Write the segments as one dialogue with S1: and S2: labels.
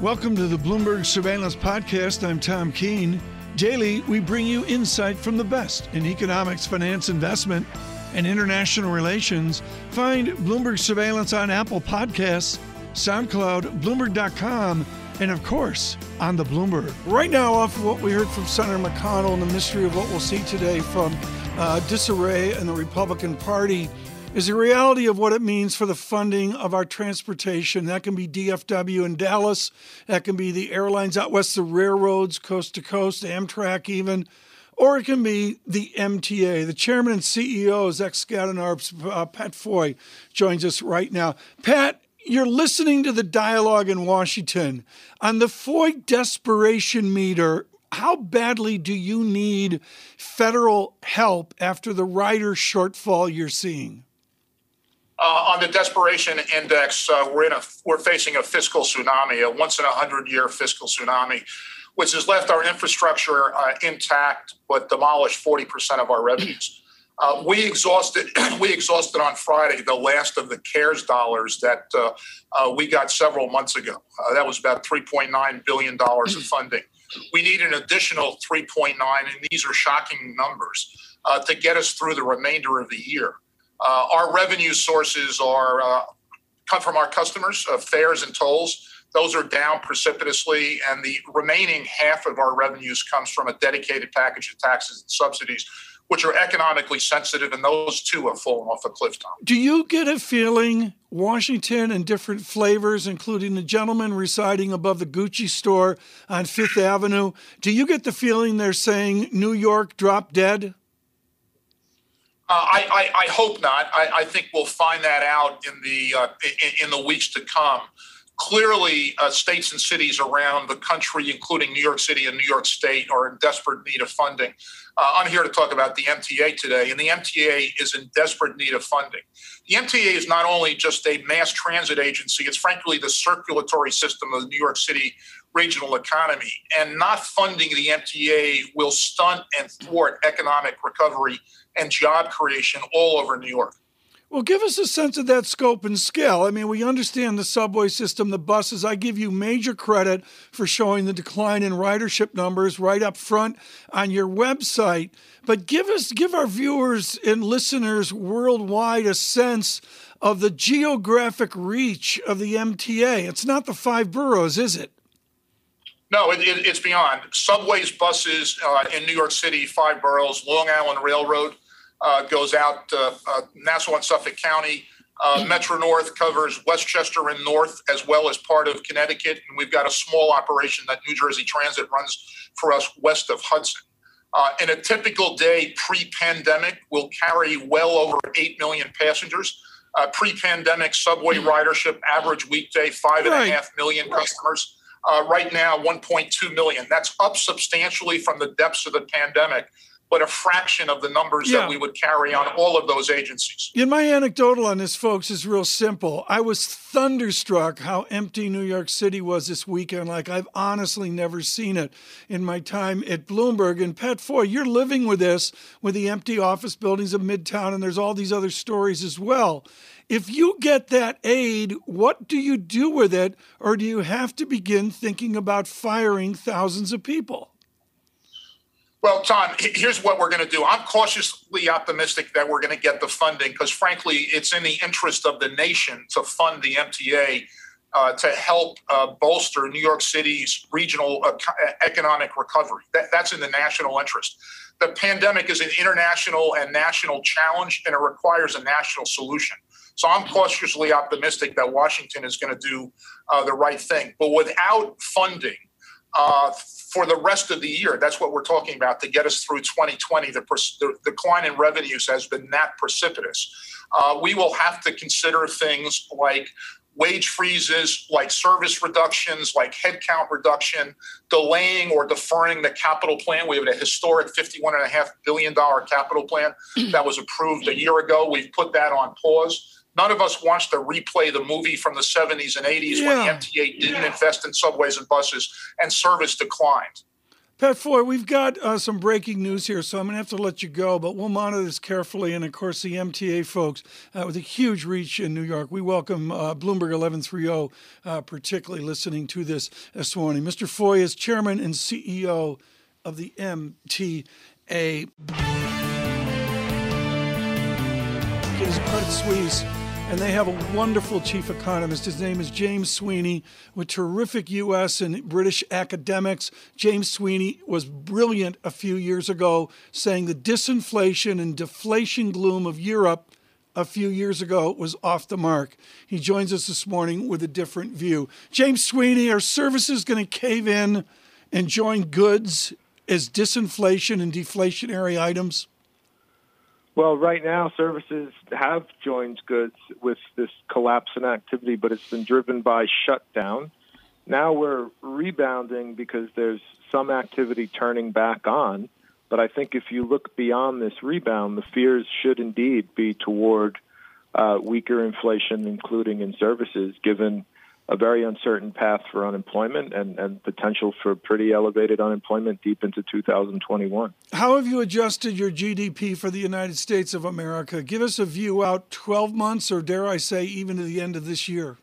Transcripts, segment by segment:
S1: Welcome to the Bloomberg Surveillance Podcast. I'm Tom Keene. Daily, we bring you insight from the best in economics, finance, investment, and international relations. Find Bloomberg Surveillance on Apple Podcasts, SoundCloud, Bloomberg.com, and of course, on the Bloomberg. Right now, off of what we heard from Senator McConnell and the mystery of what we'll see today from uh, disarray in the Republican Party is the reality of what it means for the funding of our transportation. That can be DFW in Dallas, that can be the airlines out west, the railroads, coast to coast, Amtrak even, or it can be the MTA. The chairman and CEO is ex Skadden uh, Pat Foye, joins us right now. Pat, you're listening to the dialogue in Washington on the Foye desperation meter. How badly do you need federal help after the rider shortfall you're seeing?
S2: Uh, on the desperation index, uh, we're in a we're facing a fiscal tsunami, a once in a hundred year fiscal tsunami, which has left our infrastructure uh, intact but demolished forty percent of our revenues. Uh, we exhausted we exhausted on Friday the last of the CARES dollars that uh, uh, we got several months ago. that was about three point nine billion dollars of funding. We need an additional three point nine, and these are shocking numbers to get us through the remainder of the year. Uh, our revenue sources are uh, come from our customers, uh, fares and tolls. Those are down precipitously, and the remaining half of our revenues comes from a dedicated package of taxes and subsidies, which are economically sensitive, and those too have fallen off a cliff top.
S1: Do you get a feeling Washington and different flavors, including the gentleman residing above the Gucci store on Fifth Avenue? Do you get the feeling they're saying New York drop dead?
S2: Uh, I, I, I, hope not. I, I, think we'll find that out in the uh, in, in, the weeks to come. Clearly, uh, states and cities around the country, including New York City and New York State, are in desperate need of funding. Uh, I'm here to talk about the MTA today, and the MTA is in desperate need of funding. The MTA is not only just a mass transit agency; it's frankly the circulatory system of the New York City regional economy. And not funding the MTA will stunt and thwart economic recovery and job creation all over New York.
S1: Well, give us a sense of that scope and scale. I mean, we understand the subway system, the buses. I give you major credit for showing the decline in ridership numbers right up front on your website. But give us, give our viewers and listeners worldwide a sense of the geographic reach of the MTA. It's not the five boroughs, is it?
S2: No, it, it, it's beyond. Subways, buses uh, in New York City, five boroughs, Long Island Railroad goes out uh, uh Nassau and Suffolk County. Uh, Metro North covers Westchester and North as well as part of Connecticut. And we've got a small operation that New Jersey Transit runs for us west of Hudson. Uh, in a typical day pre pandemic, we'll carry well over 8 million passengers. Uh, pre pandemic subway hmm. ridership, average weekday, five and a half million customers. Uh, right now, 1.2 million. That's up substantially from the depths of the pandemic, but a fraction of the numbers yeah. that we would carry on all of those agencies.
S1: And my anecdotal on this, folks, is real simple. I was thunderstruck how empty New York City was this weekend. Like I've honestly never seen it in my time at Bloomberg. And Pat Foye, you're living with this with the empty office buildings of Midtown, and there's all these other stories as well. If you get that aid, what do you do with it? Or do you have to begin thinking about firing thousands of people?
S2: Well, Tom, here's what we're going to do. I'm cautiously optimistic that we're going to get the funding because, frankly, it's in the interest of the nation to fund the MTA uh, to help uh, bolster New York City's regional economic recovery. That, that's in the national interest. The pandemic is an international and national challenge, and it requires a national solution. So I'm cautiously optimistic that Washington is going to do uh, the right thing. But without funding uh, for the rest of the year, that's what we're talking about to get us through 2020. The, the decline in revenues has been that precipitous. Uh, we will have to consider things like wage freezes, like service reductions, like headcount reduction, delaying or deferring the capital plan. We have a historic $51.5 billion capital plan that was approved a year ago. We've put that on pause. None of us wants to replay the movie from the 70s and 80s yeah. when the MTA didn't yeah. invest in subways and buses and service declined.
S1: Pat Foye, we've got uh, some breaking news here, so I'm going to have to let you go, but we'll monitor this carefully. And of course, the MTA folks uh, with a huge reach in New York, we welcome uh, Bloomberg 1130, uh, particularly listening to this this morning. Mr. Foye is chairman and CEO of the MTA. Credit Suisse and they have a wonderful chief economist. His name is James Sweeney, with terrific U.S. and British academics. James Sweeney was brilliant a few years ago, saying the disinflation and deflation gloom of Europe a few years ago was off the mark. He joins us this morning with a different view. James Sweeney, are services going to cave in and join goods as disinflation and deflationary items?
S3: Well, right now, services have joined goods with this collapse in activity, but it's been driven by shutdown. Now we're rebounding because there's some activity turning back on. But I think if you look beyond this rebound, the fears should indeed be toward uh, weaker inflation, including in services, given a very uncertain path for unemployment and, and potential for pretty elevated unemployment deep into 2021.
S1: How have you adjusted your GDP for the United States of America? Give us a view out 12 months, or dare I say, even to the end of this year.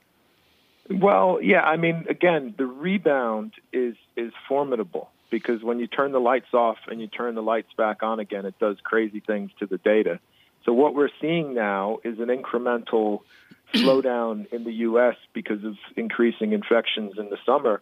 S3: Well, yeah, I mean, again, the rebound is is formidable because when you turn the lights off and you turn the lights back on again, it does crazy things to the data. So what we're seeing now is an incremental slowdown in the U.S. because of increasing infections in the summer.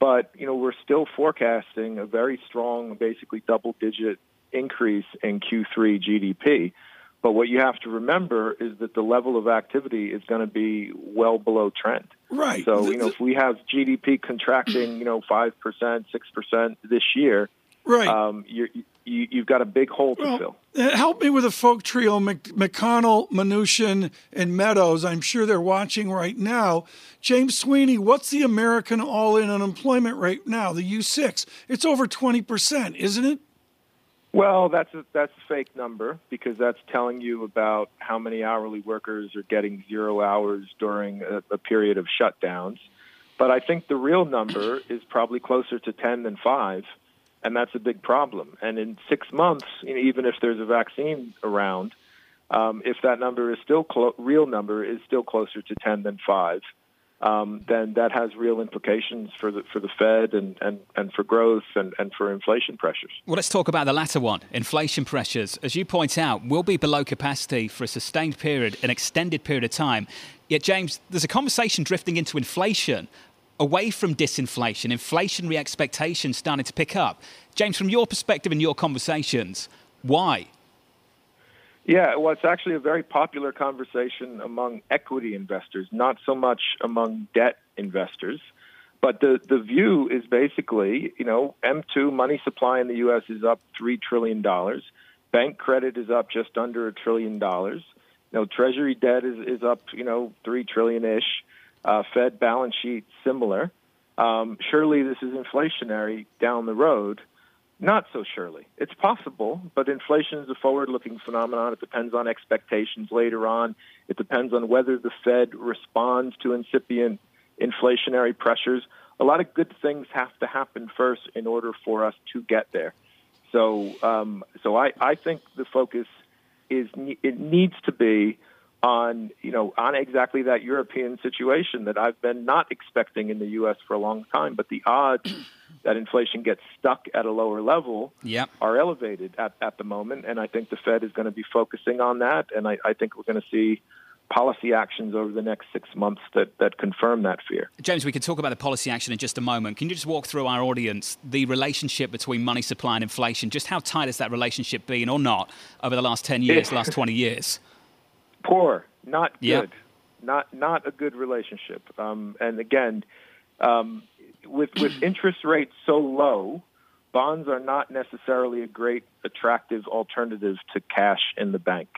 S3: But, you know, we're still forecasting a very strong, basically double digit increase in Q3 GDP. But what you have to remember is that the level of activity is going to be well below trend.
S1: Right.
S3: So, you know, if we have GDP contracting, you know, 5%, 6% this year,
S1: right.
S3: Um, you're, you, have got a big hole to
S1: well,
S3: fill.
S1: Uh, help me with the folk trio, McConnell, Mnuchin, and Meadows. I'm sure they're watching right now. James Sweeney, what's the American all-in unemployment rate now? The U6, it's over 20 percent, isn't it?
S3: Well, that's a, that's a fake number because that's telling you about how many hourly workers are getting zero hours during a, a period of shutdowns. But I think the real number is probably closer to 10 than 5 and that's a big problem. And in six months, you know, even if there's a vaccine around, um, if that number is still clo- real number is still closer to ten than five, um, then that has real implications for the for the Fed and, and, and for growth and, and for inflation pressures.
S4: Well, let's talk about the latter one, inflation pressures. As you point out, we'll be below capacity for a sustained period, an extended period of time. Yet, James, there's a conversation drifting into inflation away from disinflation, inflationary expectations starting to pick up. James, from your perspective and your conversations, why?
S3: Yeah, well, it's actually a very popular conversation among equity investors, not so much among debt investors. But the, the view is basically, you know, M2 money supply in the U.S. is up $3 trillion. Bank credit is up just under a trillion dollars. You know, Treasury debt is, is up, you know, 3 trillion ish uh, Fed balance sheet similar. Um, surely this is inflationary down the road. Not so surely. It's possible, but inflation is a forward looking phenomenon. It depends on expectations later on. It depends on whether the Fed responds to incipient inflationary pressures. A lot of good things have to happen first in order for us to get there. So, um, so I, I think the focus is it needs to be on you know on exactly that European situation that I've been not expecting in the U.S. for a long time. But the odds that inflation gets stuck at a lower level
S4: yep.
S3: are elevated at, at the moment, and I think the Fed is going to be focusing on that, and I, I think we're going to see policy actions over the next six months that, that confirm that fear.
S4: James, we can talk about the policy action in just a moment. Can you just walk through our audience the relationship between money supply and inflation? Just how tight has that relationship been or not over the last 10 years, last 20 years?
S3: Poor, not good,
S4: yep.
S3: not not a good relationship. Um, and again, um, with with interest rates so low, bonds are not necessarily a great attractive alternative to cash in the bank.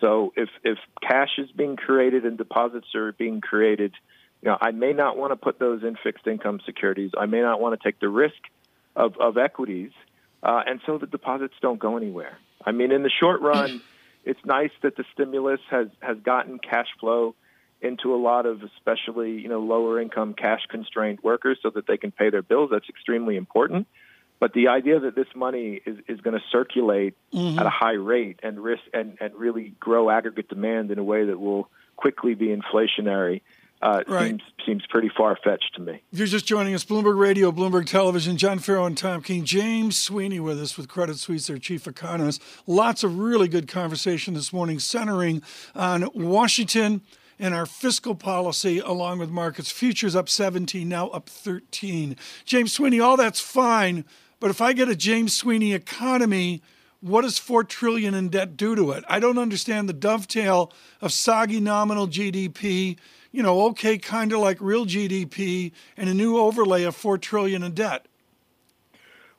S3: So if if cash is being created and deposits are being created, you know, I may not want to put those in fixed income securities. I may not want to take the risk of of equities, uh, and so the deposits don't go anywhere. I mean, in the short run it's nice that the stimulus has has gotten cash flow into a lot of especially you know lower income cash constrained workers so that they can pay their bills that's extremely important But the idea that this money is, is going to circulate mm-hmm. at a high rate and risk and, and really grow aggregate demand in a way that will quickly be inflationary uh, right. seems seems pretty far fetched to me.
S1: If you're just joining us, Bloomberg Radio, Bloomberg Television, John Ferro and Tom Keene, James Sweeney with us with Credit Suisse, their chief economist. Lots of really good conversation this morning, centering on Washington and our fiscal policy, along with markets. Futures up 17, now up 13. James Sweeney, all that's fine, but if I get a James Sweeney economy what does four trillion in debt do to it? I don't understand the dovetail of soggy nominal GDP, you know, okay, kind of like real GDP, and a new overlay of four trillion in debt.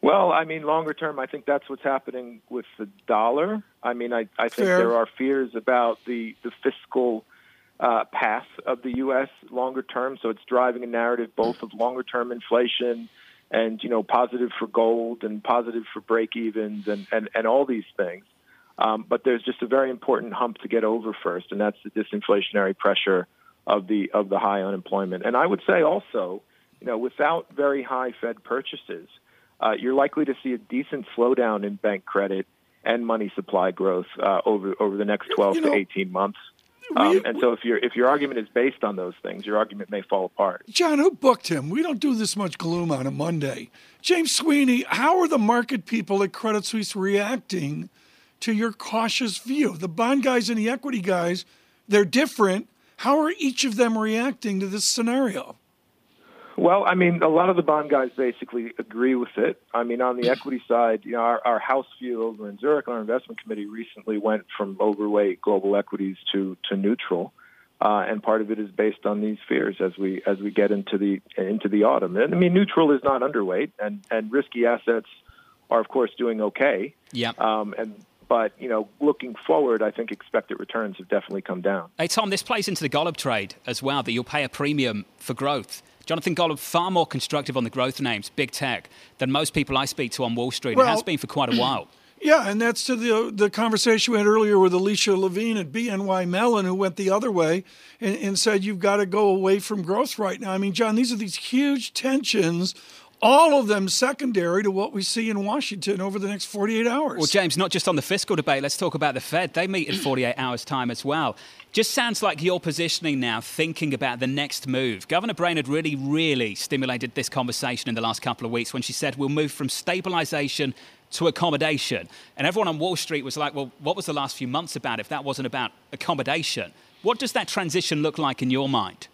S3: Well, I mean, longer term, I think that's what's happening with the dollar. I mean, I, I think Fair. there are fears about the the fiscal uh, path of the U.S. longer term, so it's driving a narrative both of longer term inflation and you know positive for gold and positive for break evens and, and, and all these things. Um, but there's just a very important hump to get over first, and that's the disinflationary pressure of the of the high unemployment. And I would say also, you know, without very high Fed purchases, uh, you're likely to see a decent slowdown in bank credit and money supply growth uh, over over the next 12 you know, to 18 months. Um, and so, if your if your argument is based on those things, your argument may fall apart.
S1: John, who booked him? We don't do this much gloom on a Monday. James Sweeney, how are the market people at Credit Suisse reacting to your cautious view? The bond guys and the equity guys, they're different. How are each of them reacting to this scenario?
S3: Well, I mean, a lot of the bond guys basically agree with it. I mean, on the equity side, you know, our, our house view over in Zurich, our investment committee recently went from overweight global equities to to neutral, uh, and part of it is based on these fears as we as we get into the into the autumn. And I mean, neutral is not underweight, and and risky assets are of course doing okay.
S4: Yeah.
S3: Um, and but you know, looking forward, I think expected returns have definitely come down.
S4: Hey Tom, this plays into the Golub trade as well. That you'll pay a premium for growth. Jonathan Golub far more constructive on the growth names, big tech, than most people I speak to on Wall Street. Well, it has been for quite a while.
S1: Yeah, and that's to the the conversation we had earlier with Alicia Levine at BNY Mellon, who went the other way and, and said you've got to go away from growth right now. I mean, John, these are these huge tensions all of them secondary to what we see in Washington over the next 48 hours.
S4: Well, James, not just on the fiscal debate, let's talk about the Fed. They meet in 48 hours' time as well. Just sounds like you're positioning now, thinking about the next move. Governor Brainard really, really stimulated this conversation in the last couple of weeks when she said we'll move from stabilization to accommodation. And everyone on Wall Street was like, well, what was the last few months about if that wasn't about accommodation? What does that transition look like in your mind?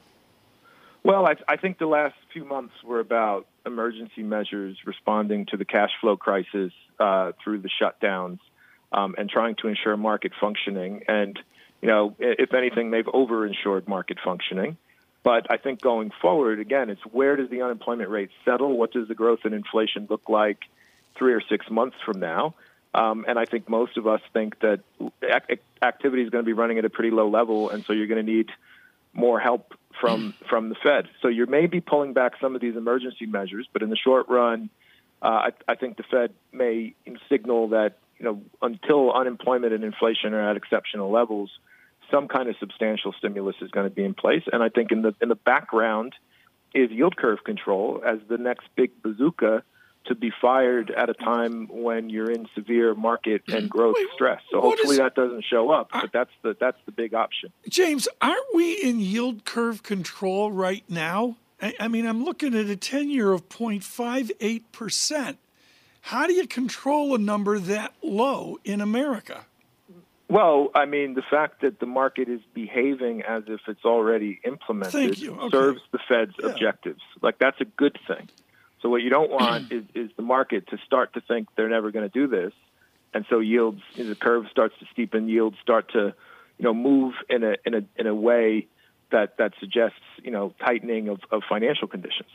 S3: Well, I, I think the last few months were about emergency measures responding to the cash flow crisis uh, through the shutdowns um, and trying to ensure market functioning. And, you know, if anything, they've over-insured market functioning. But I think going forward, again, it's where does the unemployment rate settle? What does the growth in inflation look like three or six months from now? Um, and I think most of us think that activity is going to be running at a pretty low level, and so you're going to need more help from from the Fed. So you may be pulling back some of these emergency measures, but in the short run, uh, I, I think the Fed may signal that you know until unemployment and inflation are at exceptional levels, some kind of substantial stimulus is going to be in place. And I think in the in the background is yield curve control as the next big bazooka to be fired at a time when you're in severe market and mm. growth Wait, stress. So hopefully is, that doesn't show up, but that's the that's the big option.
S1: James, aren't we in yield curve control right now? I, I mean, I'm looking at a 10 year of 0.58 percent. How do you control a number that low in America?
S3: Well, I mean, the fact that the market is behaving as if it's already implemented
S1: okay.
S3: serves the Fed's yeah. objectives. Like that's a good thing. So what you don't want is, is the market to start to think they're never going to do this, and so yields, the curve starts to steepen, yields start to, you know, move in a in a in a way that that suggests you know tightening of, of financial conditions.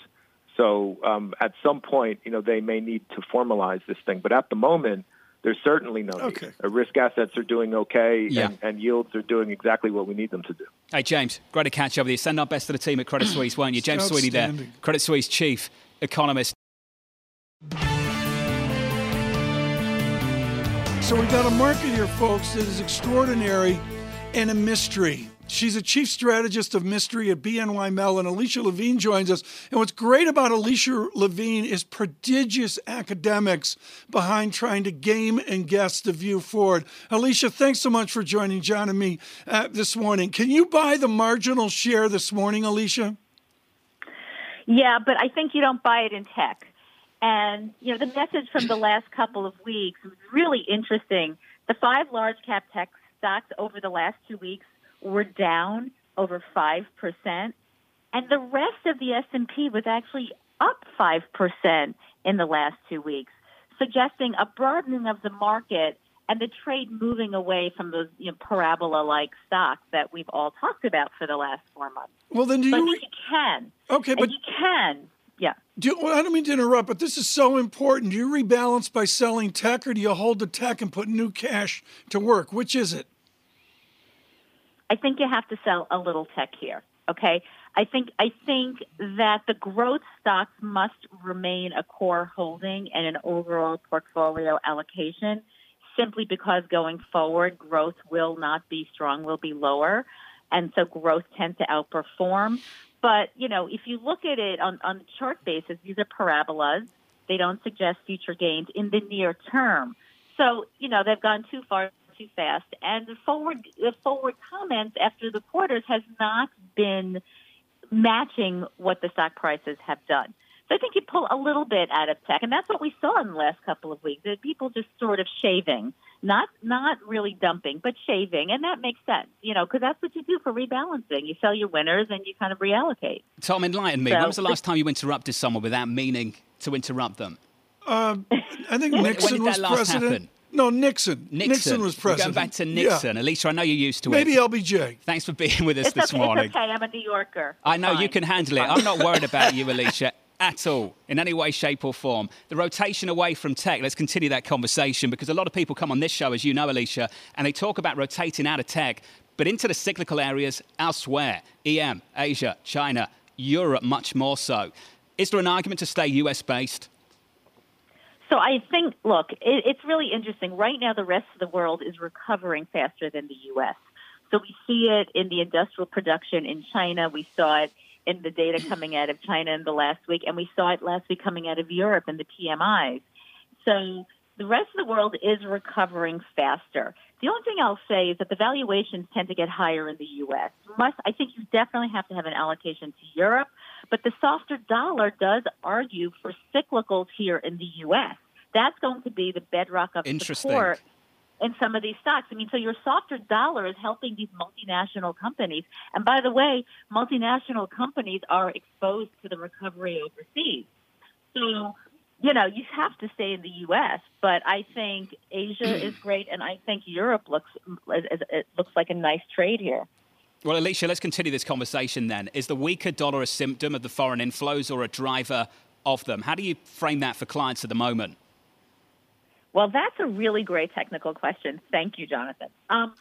S3: So um, at some point, you know, they may need to formalize this thing, but at the moment. There's certainly no okay. need. Uh, risk assets are doing okay, yeah. and, and, yields are doing exactly what we need them to do.
S4: Hey, James, great to catch up with you. Send our best to the team at Credit Suisse, won't you? James Sweeney there, Credit Suisse chief economist.
S1: So we've got a market here, folks, that is extraordinary and a mystery. She's a chief strategist of mystery at BNY Mellon. Alicia Levine joins us. And what's great about Alicia Levine is prodigious academics behind trying to game and guess the view forward. Alicia, thanks so much for joining John and me uh, this morning. Can you buy the marginal share this morning, Alicia?
S5: Yeah, but I think you don't buy it in tech. And, you know, the message from the last couple of weeks was really interesting. The five large cap tech stocks over the last two weeks were down over 5%, and the rest of the S&P was actually up 5% in the last two weeks, suggesting a broadening of the market and the trade moving away from those you know, parabola-like stocks that we've all talked about for the last four months.
S1: Well, then do
S5: but
S1: you?
S5: you can.
S1: Okay, but
S5: you can. Yeah.
S1: Do you, well, I don't mean to interrupt, but this is so important. Do you rebalance by selling tech, or do you hold the tech and put new cash to work? Which is it?
S5: I think you have to sell a little tech here. Okay. I think I think that the growth stocks must remain a core holding and an overall portfolio allocation simply because going forward growth will not be strong, will be lower. And so growth tends to outperform. But, you know, if you look at it on, on the chart basis, these are parabolas. They don't suggest future gains in the near term. So, you know, they've gone too far too fast. And the forward the forward comments after the quarters has not been matching what the stock prices have done. So I think you pull a little bit out of tech, and that's what we saw in the last couple of weeks. That people just sort of shaving, not not really dumping, but shaving, and that makes sense, you know, because that's what you do for rebalancing. You sell your winners and you kind of reallocate.
S4: Tom, enlighten me. So, when was the last time you interrupted someone without meaning to interrupt them?
S1: Uh, I think Nixon
S4: when, when
S1: was president.
S4: Happen?
S1: No, Nixon.
S4: Nixon.
S1: Nixon was president.
S4: We're going back to Nixon.
S1: Yeah.
S4: Alicia, I know you're used to
S1: Maybe
S4: it.
S1: Maybe LBJ.
S4: Thanks for being with us
S5: it's
S4: this
S5: okay,
S4: morning.
S5: It's okay. I'm a New Yorker.
S4: I know
S5: Fine.
S4: you can handle it. I'm not worried about you, Alicia. At all, in any way, shape, or form. The rotation away from tech, let's continue that conversation because a lot of people come on this show, as you know, Alicia, and they talk about rotating out of tech, but into the cyclical areas elsewhere EM, Asia, China, Europe, much more so. Is there an argument to stay US based?
S5: So I think, look, it, it's really interesting. Right now, the rest of the world is recovering faster than the U.S. So we see it in the industrial production in China. We saw it in the data coming out of China in the last week, and we saw it last week coming out of Europe in the PMIs. So the rest of the world is recovering faster. The only thing I'll say is that the valuations tend to get higher in the U.S. Must I think you definitely have to have an allocation to Europe, but the softer dollar does argue for cyclicals here in the U.S. That's going to be the bedrock of support in some of these stocks. I mean, so your softer dollar is helping these multinational companies. And by the way, multinational companies are exposed to the recovery overseas. So, you know, you have to stay in the U.S., but I think Asia is great, and I think Europe looks it looks like a nice trade here.
S4: Well, Alicia, let's continue this conversation then. Is the weaker dollar a symptom of the foreign inflows or a driver of them? How do you frame that for clients at the moment?
S5: Well, that's a really great technical question. Thank you, Jonathan. Um,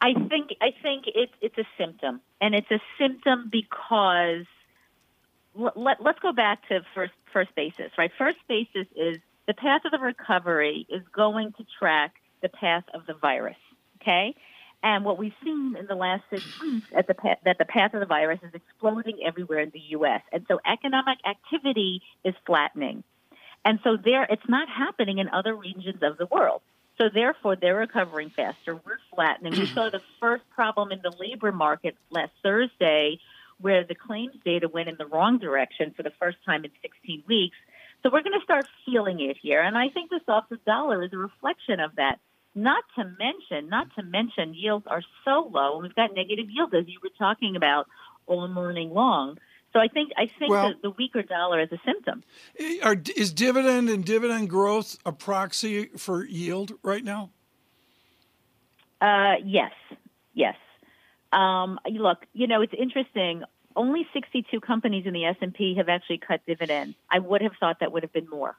S5: I think I think it's it's a symptom, and it's a symptom because let, let's go back to first first basis, right? First basis is the path of the recovery is going to track the path of the virus, okay? And what we've seen in the last six weeks at the that the path of the virus is exploding everywhere in the U.S. And so economic activity is flattening. And so there, it's not happening in other regions of the world. So therefore, they're recovering faster. We're flattening. we saw the first problem in the labor market last Thursday, where the claims data went in the wrong direction for the first time in 16 weeks. So we're going to start feeling it here, and I think the softer dollar is a reflection of that. Not to mention, not to mention, yields are so low, and we've got negative yields as you were talking about all morning long. So I think I think well, the, the, weaker dollar is a symptom.
S1: Are, is dividend and dividend growth a proxy for yield right now?
S5: Uh, yes, yes. Um, look, you know it's interesting. Only 62 companies in the S&P have actually cut dividends. I would have thought that would have been more.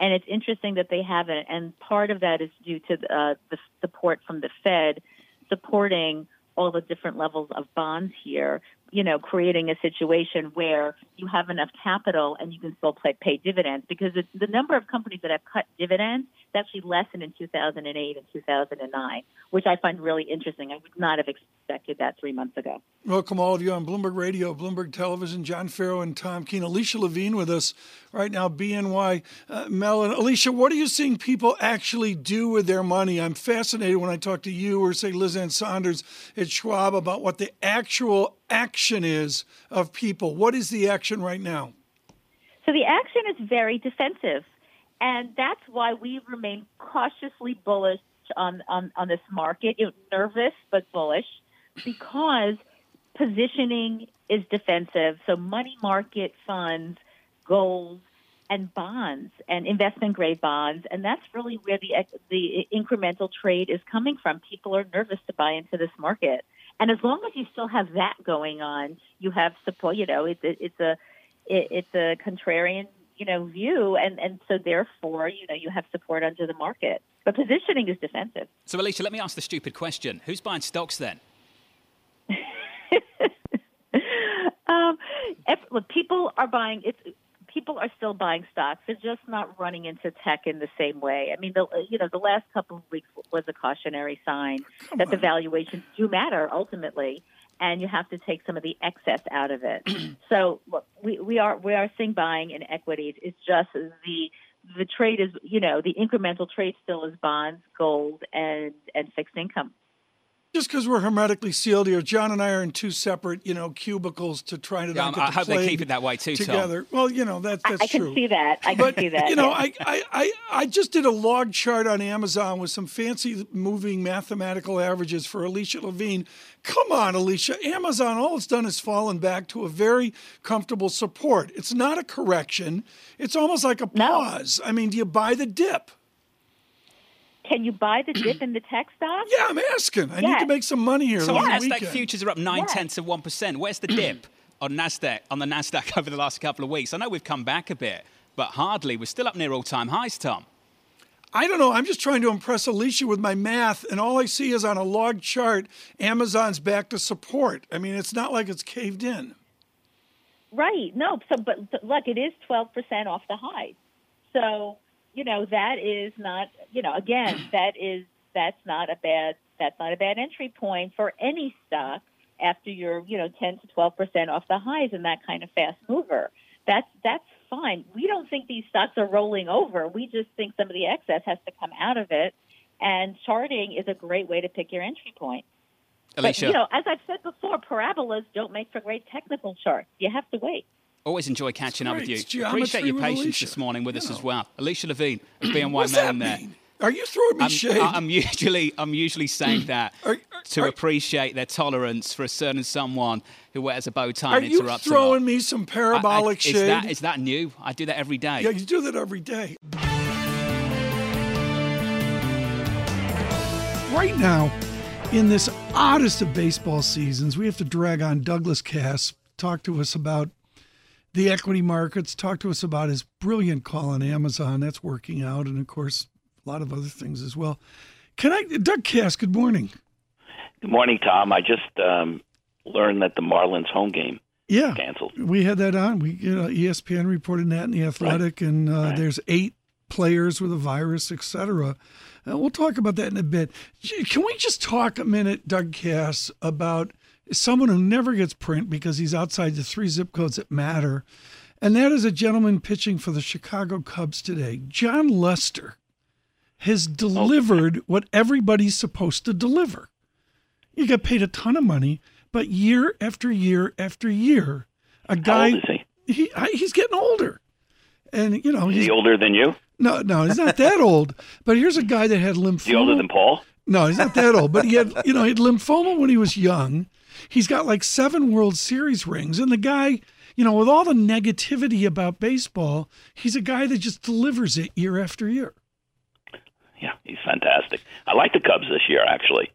S5: And it's interesting that they haven't. And part of that is due to uh, the support from the Fed supporting all the different levels of bonds here, you know, creating a situation where you have enough capital and you can still pay, pay dividends because the, the number of companies that have cut dividends is actually lessened in 2008 and 2009, which I find really interesting. I would not have expected that three months ago.
S1: Welcome all of you on Bloomberg Radio, Bloomberg Television. John Ferro and Tom Keene. Alicia Levine with us right now, BNY uh, Mellon. Alicia, what are you seeing people actually do with their money? I'm fascinated when I talk to you or say Liz Ann Sonders at Schwab about what the actual action is of people. What is the action right now?
S5: So the action is very defensive. And that's why we remain cautiously bullish on, on, on this market, know, nervous but bullish, because positioning is defensive. So money market funds, gold, and bonds and investment grade bonds, and that's really where the the incremental trade is coming from. People are nervous to buy into this market, and as long as you still have that going on, you have support. You know, it's it's a it's a contrarian you know view and and so therefore you know you have support under the market but positioning is defensive
S4: so alicia let me ask the stupid question who's buying stocks then
S5: um, if, look, people are buying it's people are still buying stocks they're just not running into tech in the same way i mean the you know the last couple of weeks was a cautionary sign Come that on. the valuations do matter ultimately and you have to take some of the excess out of it. so look, we, we are we are seeing buying in equities. It's just the the trade is you know the incremental trade still is bonds, gold, and and fixed income
S1: just because we're hermetically sealed here, John and I are in two separate, you know, cubicles to try to. Yeah,
S4: I hope they keep it that way too.
S1: Together,
S4: Tom.
S1: well, you know that that's
S5: I, I
S1: true.
S5: can see that. I
S1: but,
S5: can see that.
S1: You know, I, I, I, I just did a log chart on Amazon with some fancy moving mathematical averages for Alicia Levine. Come on, Alicia. Amazon, all it's done is fallen back to a very comfortable support. It's not a correction. It's almost like a pause. No. I mean, do you buy the dip?
S5: Can you buy the dip in the tech stock?
S1: Yeah, I'm asking. I yes. need to make some money here.
S4: So
S1: yes.
S4: Nasdaq futures are up nine yes. tenths of one percent. Where's the dip on Nasdaq on the Nasdaq over the last couple of weeks? I know we've come back a bit, but hardly. We're still up near all-time highs, Tom.
S1: I don't know. I'm just trying to impress Alicia with my math, and all I see is on a log chart, Amazon's back to support. I mean, it's not like it's caved in.
S5: Right. No. So, but look, it is 12% off the high. So you know, that is not, you know, again, that is that's not a bad that's not a bad entry point for any stock after you're, you know, 10 to 12 percent off the highs and that kind of fast mover. That's that's fine. We don't think these stocks are rolling over. We just think some of the excess has to come out of it, and charting is a great way to pick your entry point.
S4: Alicia.
S5: But, you know, as I've said before, parabolas don't make for great technical charts. You have to wait.
S4: Always enjoy catching up with you. Appreciate your patience this morning with us as well. Alicia Levine of BNY Mellon there.
S1: Are you throwing me
S4: I'm,
S1: shade?
S4: I'm usually I'm usually saying that are, are, to are, appreciate their tolerance for a certain someone who wears a bow tie
S1: are
S4: and interrupts.
S1: Are you throwing me some parabolic I, I,
S4: shade? Is that, is that new? I do that every day.
S1: Yeah, you do that every day. Right now, in this oddest of baseball seasons, we have to drag on Douglas Kass, talk to us about the equity markets. Talk to us about his brilliant call on Amazon. That's working out. And of course, a lot of other things as well. Can I, Doug Kass, good morning.
S6: Good morning, Tom. I just um, learned that the Marlins home game
S1: yeah,
S6: canceled.
S1: We had that on. We you know, ESPN reported that in the Athletic, right. and uh, right. there's eight players with a virus, etc. Uh, we'll talk about that in a bit. Can we just talk a minute, Doug Kass, about someone who never gets print because he's outside the three zip codes that matter. And that is a gentleman pitching for the Chicago Cubs today. Jon Lester has delivered what everybody's supposed to deliver. You get paid a ton of money, but year after year after year, a guy
S6: he?
S1: he? he's getting older. And you know,
S6: is he older than you?
S1: No, no, he's not that old. But here's a guy that had lymphoma. Is
S6: he older than Paul?
S1: No, he's not that old. But he had, you know, he had lymphoma when he was young. He's got like seven World Series rings. And the guy, you know, with all the negativity about baseball, he's a guy that just delivers it year after year.
S6: Yeah, he's fantastic. I like the Cubs this year, actually.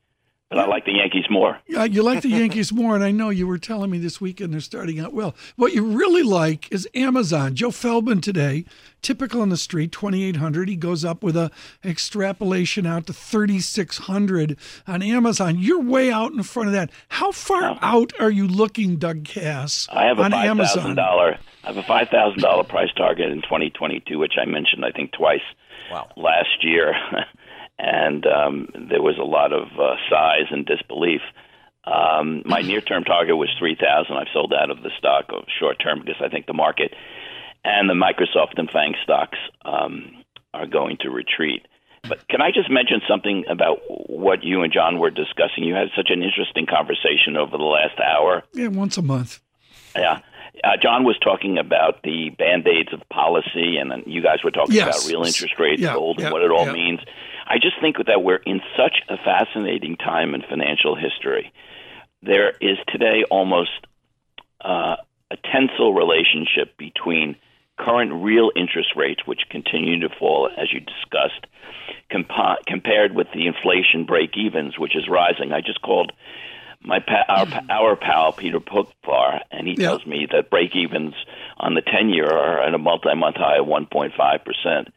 S6: But I like the Yankees more.
S1: Yeah, you like the Yankees more, and I know you were telling me this weekend they're starting out well. What you really like is Amazon. Joe Feldman today, typical on the street, 2,800. He goes up with a extrapolation out to 3,600 on Amazon. You're way out in front of that. How far out are you looking, Doug Kass?
S6: I have a
S1: on Amazon?
S6: I have a five thousand dollar price target in 2022, which I mentioned I think twice
S4: wow.
S6: last year. and um, there was a lot of uh, sighs and disbelief. Um, my near-term target was 3,000. I've sold out of the stock of short-term because I think the market and the Microsoft and Fang stocks um, are going to retreat. But can I just mention something about what you and John were discussing? You had such an interesting conversation over the last hour.
S1: Yeah, once a month.
S6: Yeah. Uh, John was talking about the band aids of policy, and then you guys were talking
S1: Yes.
S6: about real interest rates,
S1: Yeah,
S6: gold, and what it all
S1: yeah.
S6: means. I just think that we're in such a fascinating time in financial history. There is today almost uh, a tensile relationship between current real interest rates, which continue to fall, as you discussed, compa- compared with the inflation break evens, which is rising. I just called my pa- our, our pal Peter Boockvar, and he
S1: Yeah.
S6: tells me that break evens on the 10 year are at a multi month high of 1.5%.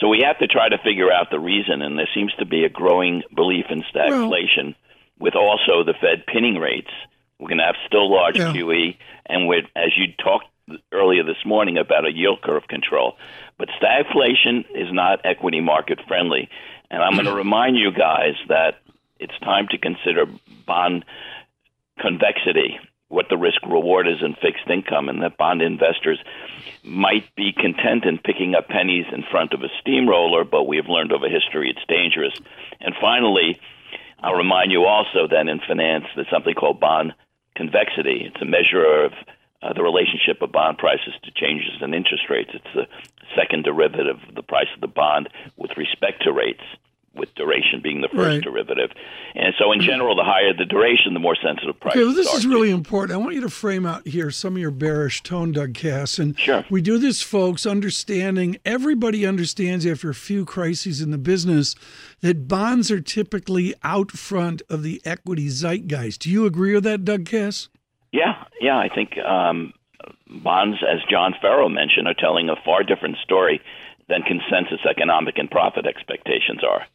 S6: So we have to try to figure out the reason, and there seems to be a growing belief in stagflation with also the Fed pinning rates. We're going to have still large
S1: Yeah.
S6: QE, and with, as you talked earlier this morning about a yield curve control. But stagflation is not equity market friendly. And I'm going to remind you guys that it's time to consider bond convexity, what the risk reward is in fixed income, and that bond investors might be content in picking up pennies in front of a steamroller, but we have learned over history it's dangerous. And finally, I'll remind you also that in finance there's something called bond convexity. It's a measure of uh, the relationship of bond prices to changes in interest rates. It's the second derivative of the price of the bond with respect to rates, with duration being the first
S1: Right.
S6: derivative. And so, in general, the higher the duration, the more sensitive prices
S1: Okay, well, this
S6: are
S1: is really important. I want you to frame out here some of your bearish tone, Doug Kass. And
S6: Sure.
S1: we do this, folks, understanding everybody understands after a few crises in the business that bonds are typically out front of the equity zeitgeist. Do you agree with that, Doug Kass?
S6: Yeah, yeah. I think um, bonds, as John Ferro mentioned, are telling a far different story than consensus economic and profit expectations are.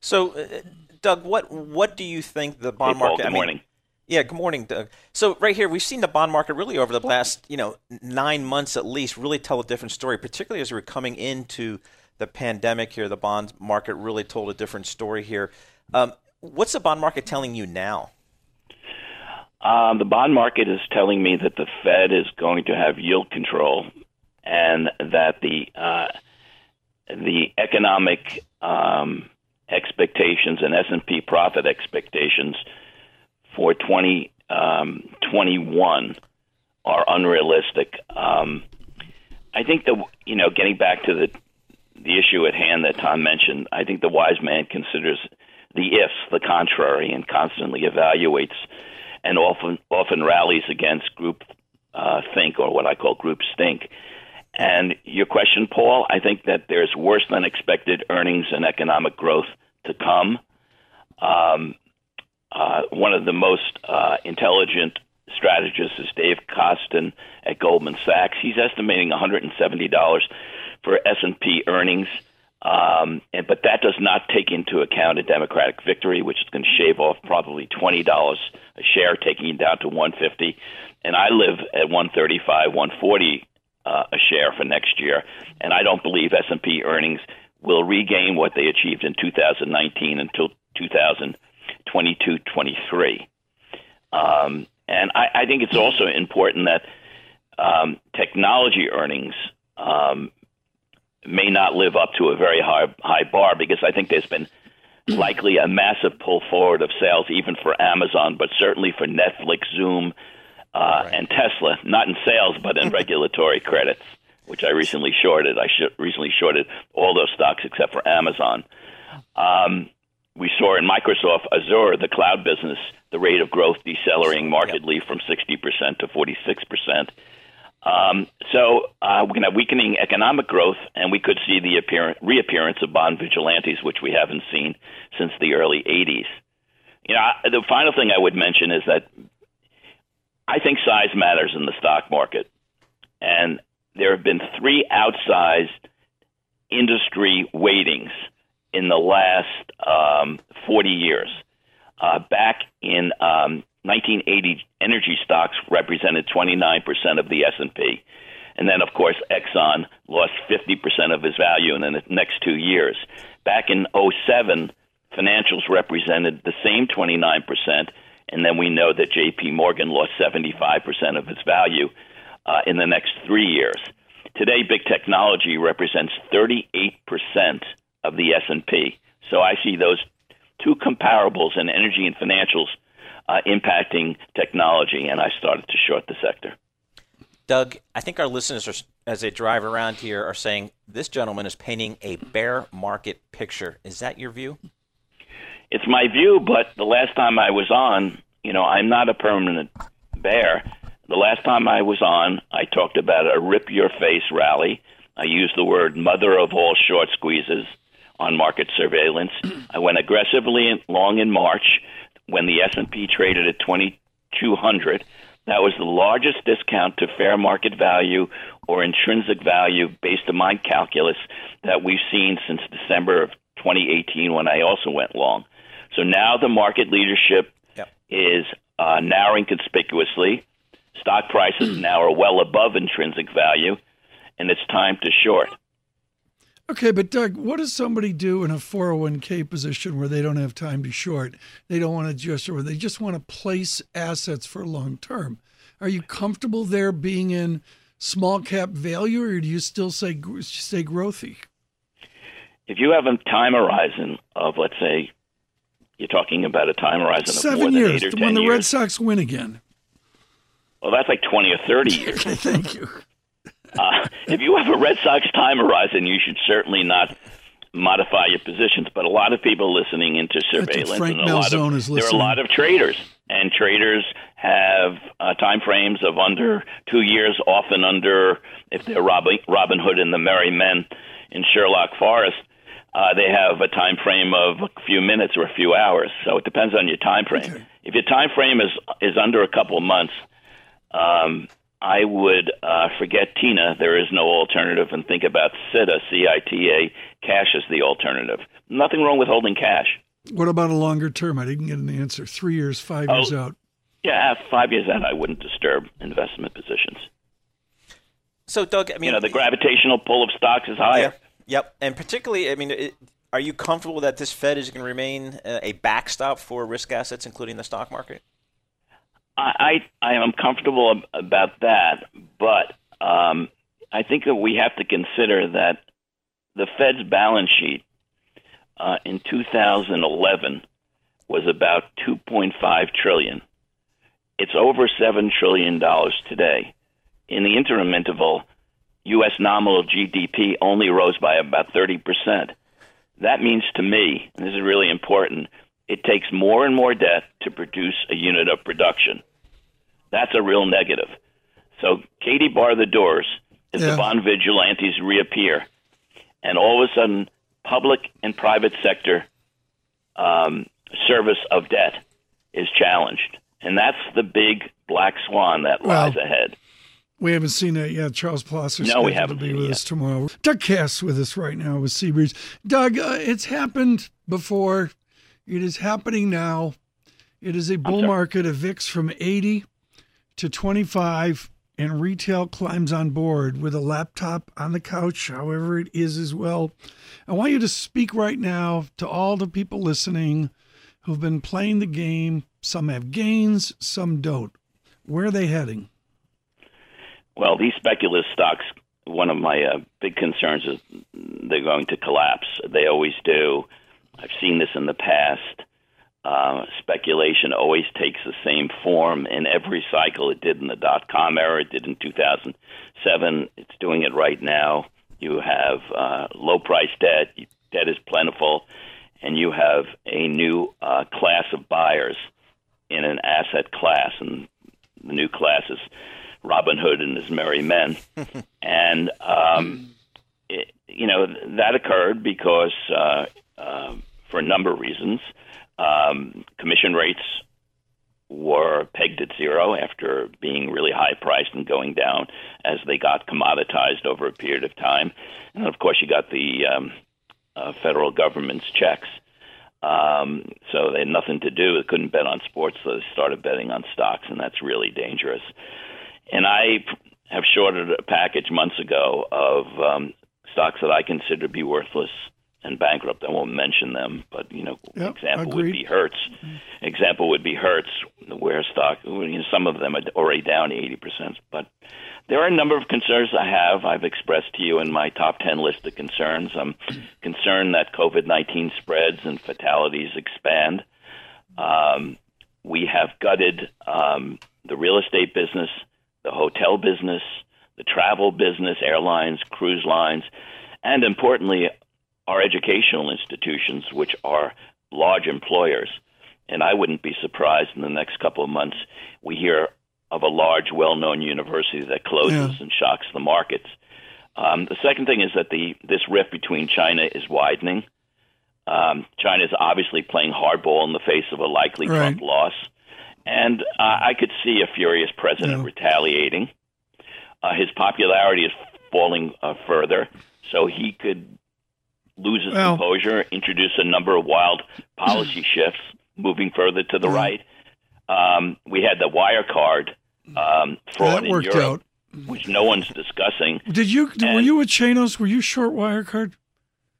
S7: So, uh, Doug, what what do you think the bond
S6: Hey, Paul,
S7: market?
S6: good
S7: I mean,
S6: morning.
S7: yeah, good morning, Doug. So, right here, we've seen the bond market really over the last you know nine months at least really tell a different story. Particularly as we're coming into the pandemic here, the bond market really told a different story here. Um, what's the bond market telling you now?
S6: Um, the bond market is telling me that the Fed is going to have yield control, and that the uh, the economic um, expectations and S and P profit expectations for 2021 are unrealistic. Um, I think the you know getting back to the the issue at hand that Tom mentioned, I think the wise man considers the ifs, the contrary, and constantly evaluates and often often rallies against group uh, think or what I call group stink. And your question, Paul, I think that there's worse than expected earnings and economic growth to come. Um, uh, one of the most uh, intelligent strategists is Dave Kostin at Goldman Sachs. He's estimating $170 for S&P earnings. Um, and, but that does not take into account a Democratic victory, which is going to shave off probably twenty dollars a share, taking it down to one fifty. And I live at one thirty five, one forty uh, a share for next year, and I don't believe S and P earnings will regain what they achieved in 2019 until 2022, 23. Um, and I, I think it's also important that um, technology earnings um, may not live up to a very high high bar because I think there's been likely a massive pull forward of sales even for Amazon, but certainly for Netflix, Zoom, uh, and Tesla. Not in sales, but in regulatory credits, which I recently shorted. I sh- recently shorted all those stocks except for Amazon. Um, we saw in Microsoft Azure, the cloud business, the rate of growth decelerating markedly from 60% to 46%. Um, so uh, we're going to have weakening economic growth, and we could see the appearance, reappearance of bond vigilantes, which we haven't seen since the early 80s. You know, I- the final thing I would mention is that I think size matters in the stock market, and there have been three outsized industry weightings in the last um, 40 years. Uh, back in um, 1980, energy stocks represented 29% of the S&P. And then, of course, Exxon lost 50% of his value in the next two years. Back in 07, financials represented the same 29%, and then we know that JP Morgan lost 75% of its value uh, in the next three years. Today, big technology represents 38% of the S&P. So I see those two comparables in energy and financials uh, impacting technology, and I started to short the sector.
S7: Doug, I think our listeners, are, as they drive around here, are saying this gentleman is painting a bear market picture. Is that your view?
S6: It's my view, but the last time I was on, you know, I'm not a permanent bear. The last time I was on, I talked about a rip your face rally. I used the word mother of all short squeezes on market surveillance. I went aggressively long in March when the S&P traded at 2200. That was the largest discount to fair market value or intrinsic value based on my calculus that we've seen since December of 2018 when I also went long. So now the market leadership yep. is uh, narrowing conspicuously. Stock prices now are well above intrinsic value, and it's time to short.
S1: Okay, but Doug, what does somebody do in a 401k position where they don't have time to short? They don't want to just, or they just want to place assets for long term. Are you comfortable there being in small cap value, or do you still say stay growthy?
S6: If you have a time horizon of, let's say, you're talking about a time horizon
S1: seven
S6: of
S1: more years
S6: than eight or
S1: when the
S6: years.
S1: Red Sox win again.
S6: Well, that's like twenty or thirty years.
S1: thank you.
S6: Uh, if you have a Red Sox time horizon, you should certainly not modify your positions. But a lot of people listening into surveillance,
S1: Frank
S6: and a lot of,
S1: is
S6: there are a lot of traders, and traders have uh, time frames of under two years, often under if they're Robin, Robin Hood and the Merry Men in Sherwood Forest. Uh, they have a time frame of a few minutes or a few hours, so it depends on your time frame. Okay. If your time frame is is under a couple of months, um, I would uh, forget Tina. There is no alternative, and think about CITA, C-I-T-A, cash as the alternative. Nothing wrong with holding cash.
S1: What about a longer term? I didn't get an answer. Three years, five years out.
S6: Yeah, five years out, I wouldn't disturb investment positions.
S7: So, Doug, I mean,
S6: you know, the gravitational pull of stocks is higher.
S7: Yep, yep. and particularly, I mean, it, are you comfortable that this Fed is going to remain a backstop for risk assets, including the stock market?
S6: I I am comfortable about that, but um, I think that we have to consider that the Fed's balance sheet uh, in 2011 was about 2.5 trillion. It's over seven trillion dollars today. In the interim interval, U.S. nominal GDP only rose by about 30 percent. That means to me, and this is really important, it takes more and more debt to produce a unit of production. That's a real negative. So Katie bar the doors as yeah. the bond vigilantes reappear, and all of a sudden, public and private sector um, service of debt is challenged, and that's the big black swan that well, lies ahead.
S1: We haven't seen it yet. Charles Plosser
S6: no, we haven't
S1: to be
S6: with us
S1: tomorrow. Doug Kass with us right now with Seabreeze. Doug, uh, it's happened before. It is happening now. It is a bull market of VIX from 80 to 25 and retail climbs on board with a laptop on the couch, however it is as well. I want you to speak right now to all the people listening who've been playing the game. Some have gains, some don't. Where are they heading?
S6: Well, these speculative stocks, one of my uh, big concerns is they're going to collapse. They always do. I've seen this in the past. Uh, speculation always takes the same form in every cycle. It did in the dot com era, it did in 2007, it's doing it right now. You have uh, low price debt, debt is plentiful, and you have a new uh, class of buyers in an asset class. And the new class is Robin Hood and his merry men. and, um, it, you know, that occurred because, uh, uh, for a number of reasons, um, commission rates were pegged at zero after being really high priced and going down as they got commoditized over a period of time. And of course, you got the um, uh, federal government's checks. Um, so they had nothing to do. They couldn't bet on sports, so they started betting on stocks, and that's really dangerous. And I have shorted a package months ago of um, stocks that I consider to be worthless and bankrupt. I won't mention them, but you know,
S1: Yep,
S6: example
S1: agreed.
S6: would be Hertz. Example would be Hertz, where stock. You know, some of them are already down eighty percent, but there are a number of concerns I have. I've expressed to you in my top ten list of concerns. I'm concerned that COVID nineteen spreads and fatalities expand. Um, we have gutted um, the real estate business, the hotel business, the travel business, airlines, cruise lines, and importantly, our educational institutions, which are large employers. And I wouldn't be surprised in the next couple of months we hear of a large, well known university that closes
S1: Yeah.
S6: and shocks the markets. Um, the second thing is that the this rift between China is widening. Um, China is obviously playing hardball in the face of a likely
S1: Right.
S6: Trump loss, and uh, I could see a furious president
S1: Yeah.
S6: retaliating. Uh, his popularity is falling uh, further, so he could lose his
S1: Well-
S6: composure, introduce a number of wild policy shifts, moving further to the
S1: Yeah.
S6: right. Um, we had the Wirecard um, fraud in Europe,
S1: out.
S6: which no one's discussing.
S1: Did you? were you with Chanos? Were you short Wirecard?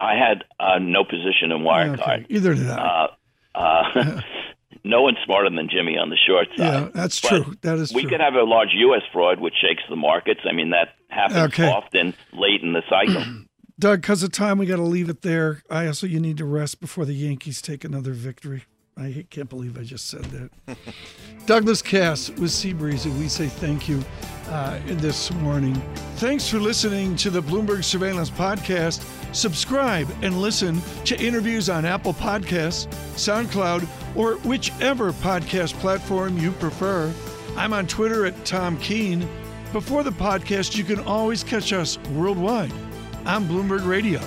S6: I had uh, no position in Wirecard.
S1: Okay. Either did I.
S6: Uh, uh, no one's smarter than Jimmy on the short side.
S1: yeah, that's
S6: but
S1: true. That is
S6: we
S1: true.
S6: could have a large U.S. fraud which shakes the markets. I mean, that happens
S1: Okay.
S6: often late in the cycle.
S1: Doug, because of time, we got to leave it there. I also you need to rest before the Yankees take another victory. I can't believe I just said that. Douglas Kass with Seabreeze, and we say thank you uh, this morning. Thanks for listening to the Bloomberg Surveillance Podcast. Subscribe and listen to interviews on Apple Podcasts, SoundCloud, or whichever podcast platform you prefer. I'm on Twitter at Tom Keene. Before the podcast, you can always catch us worldwide on Bloomberg Radio.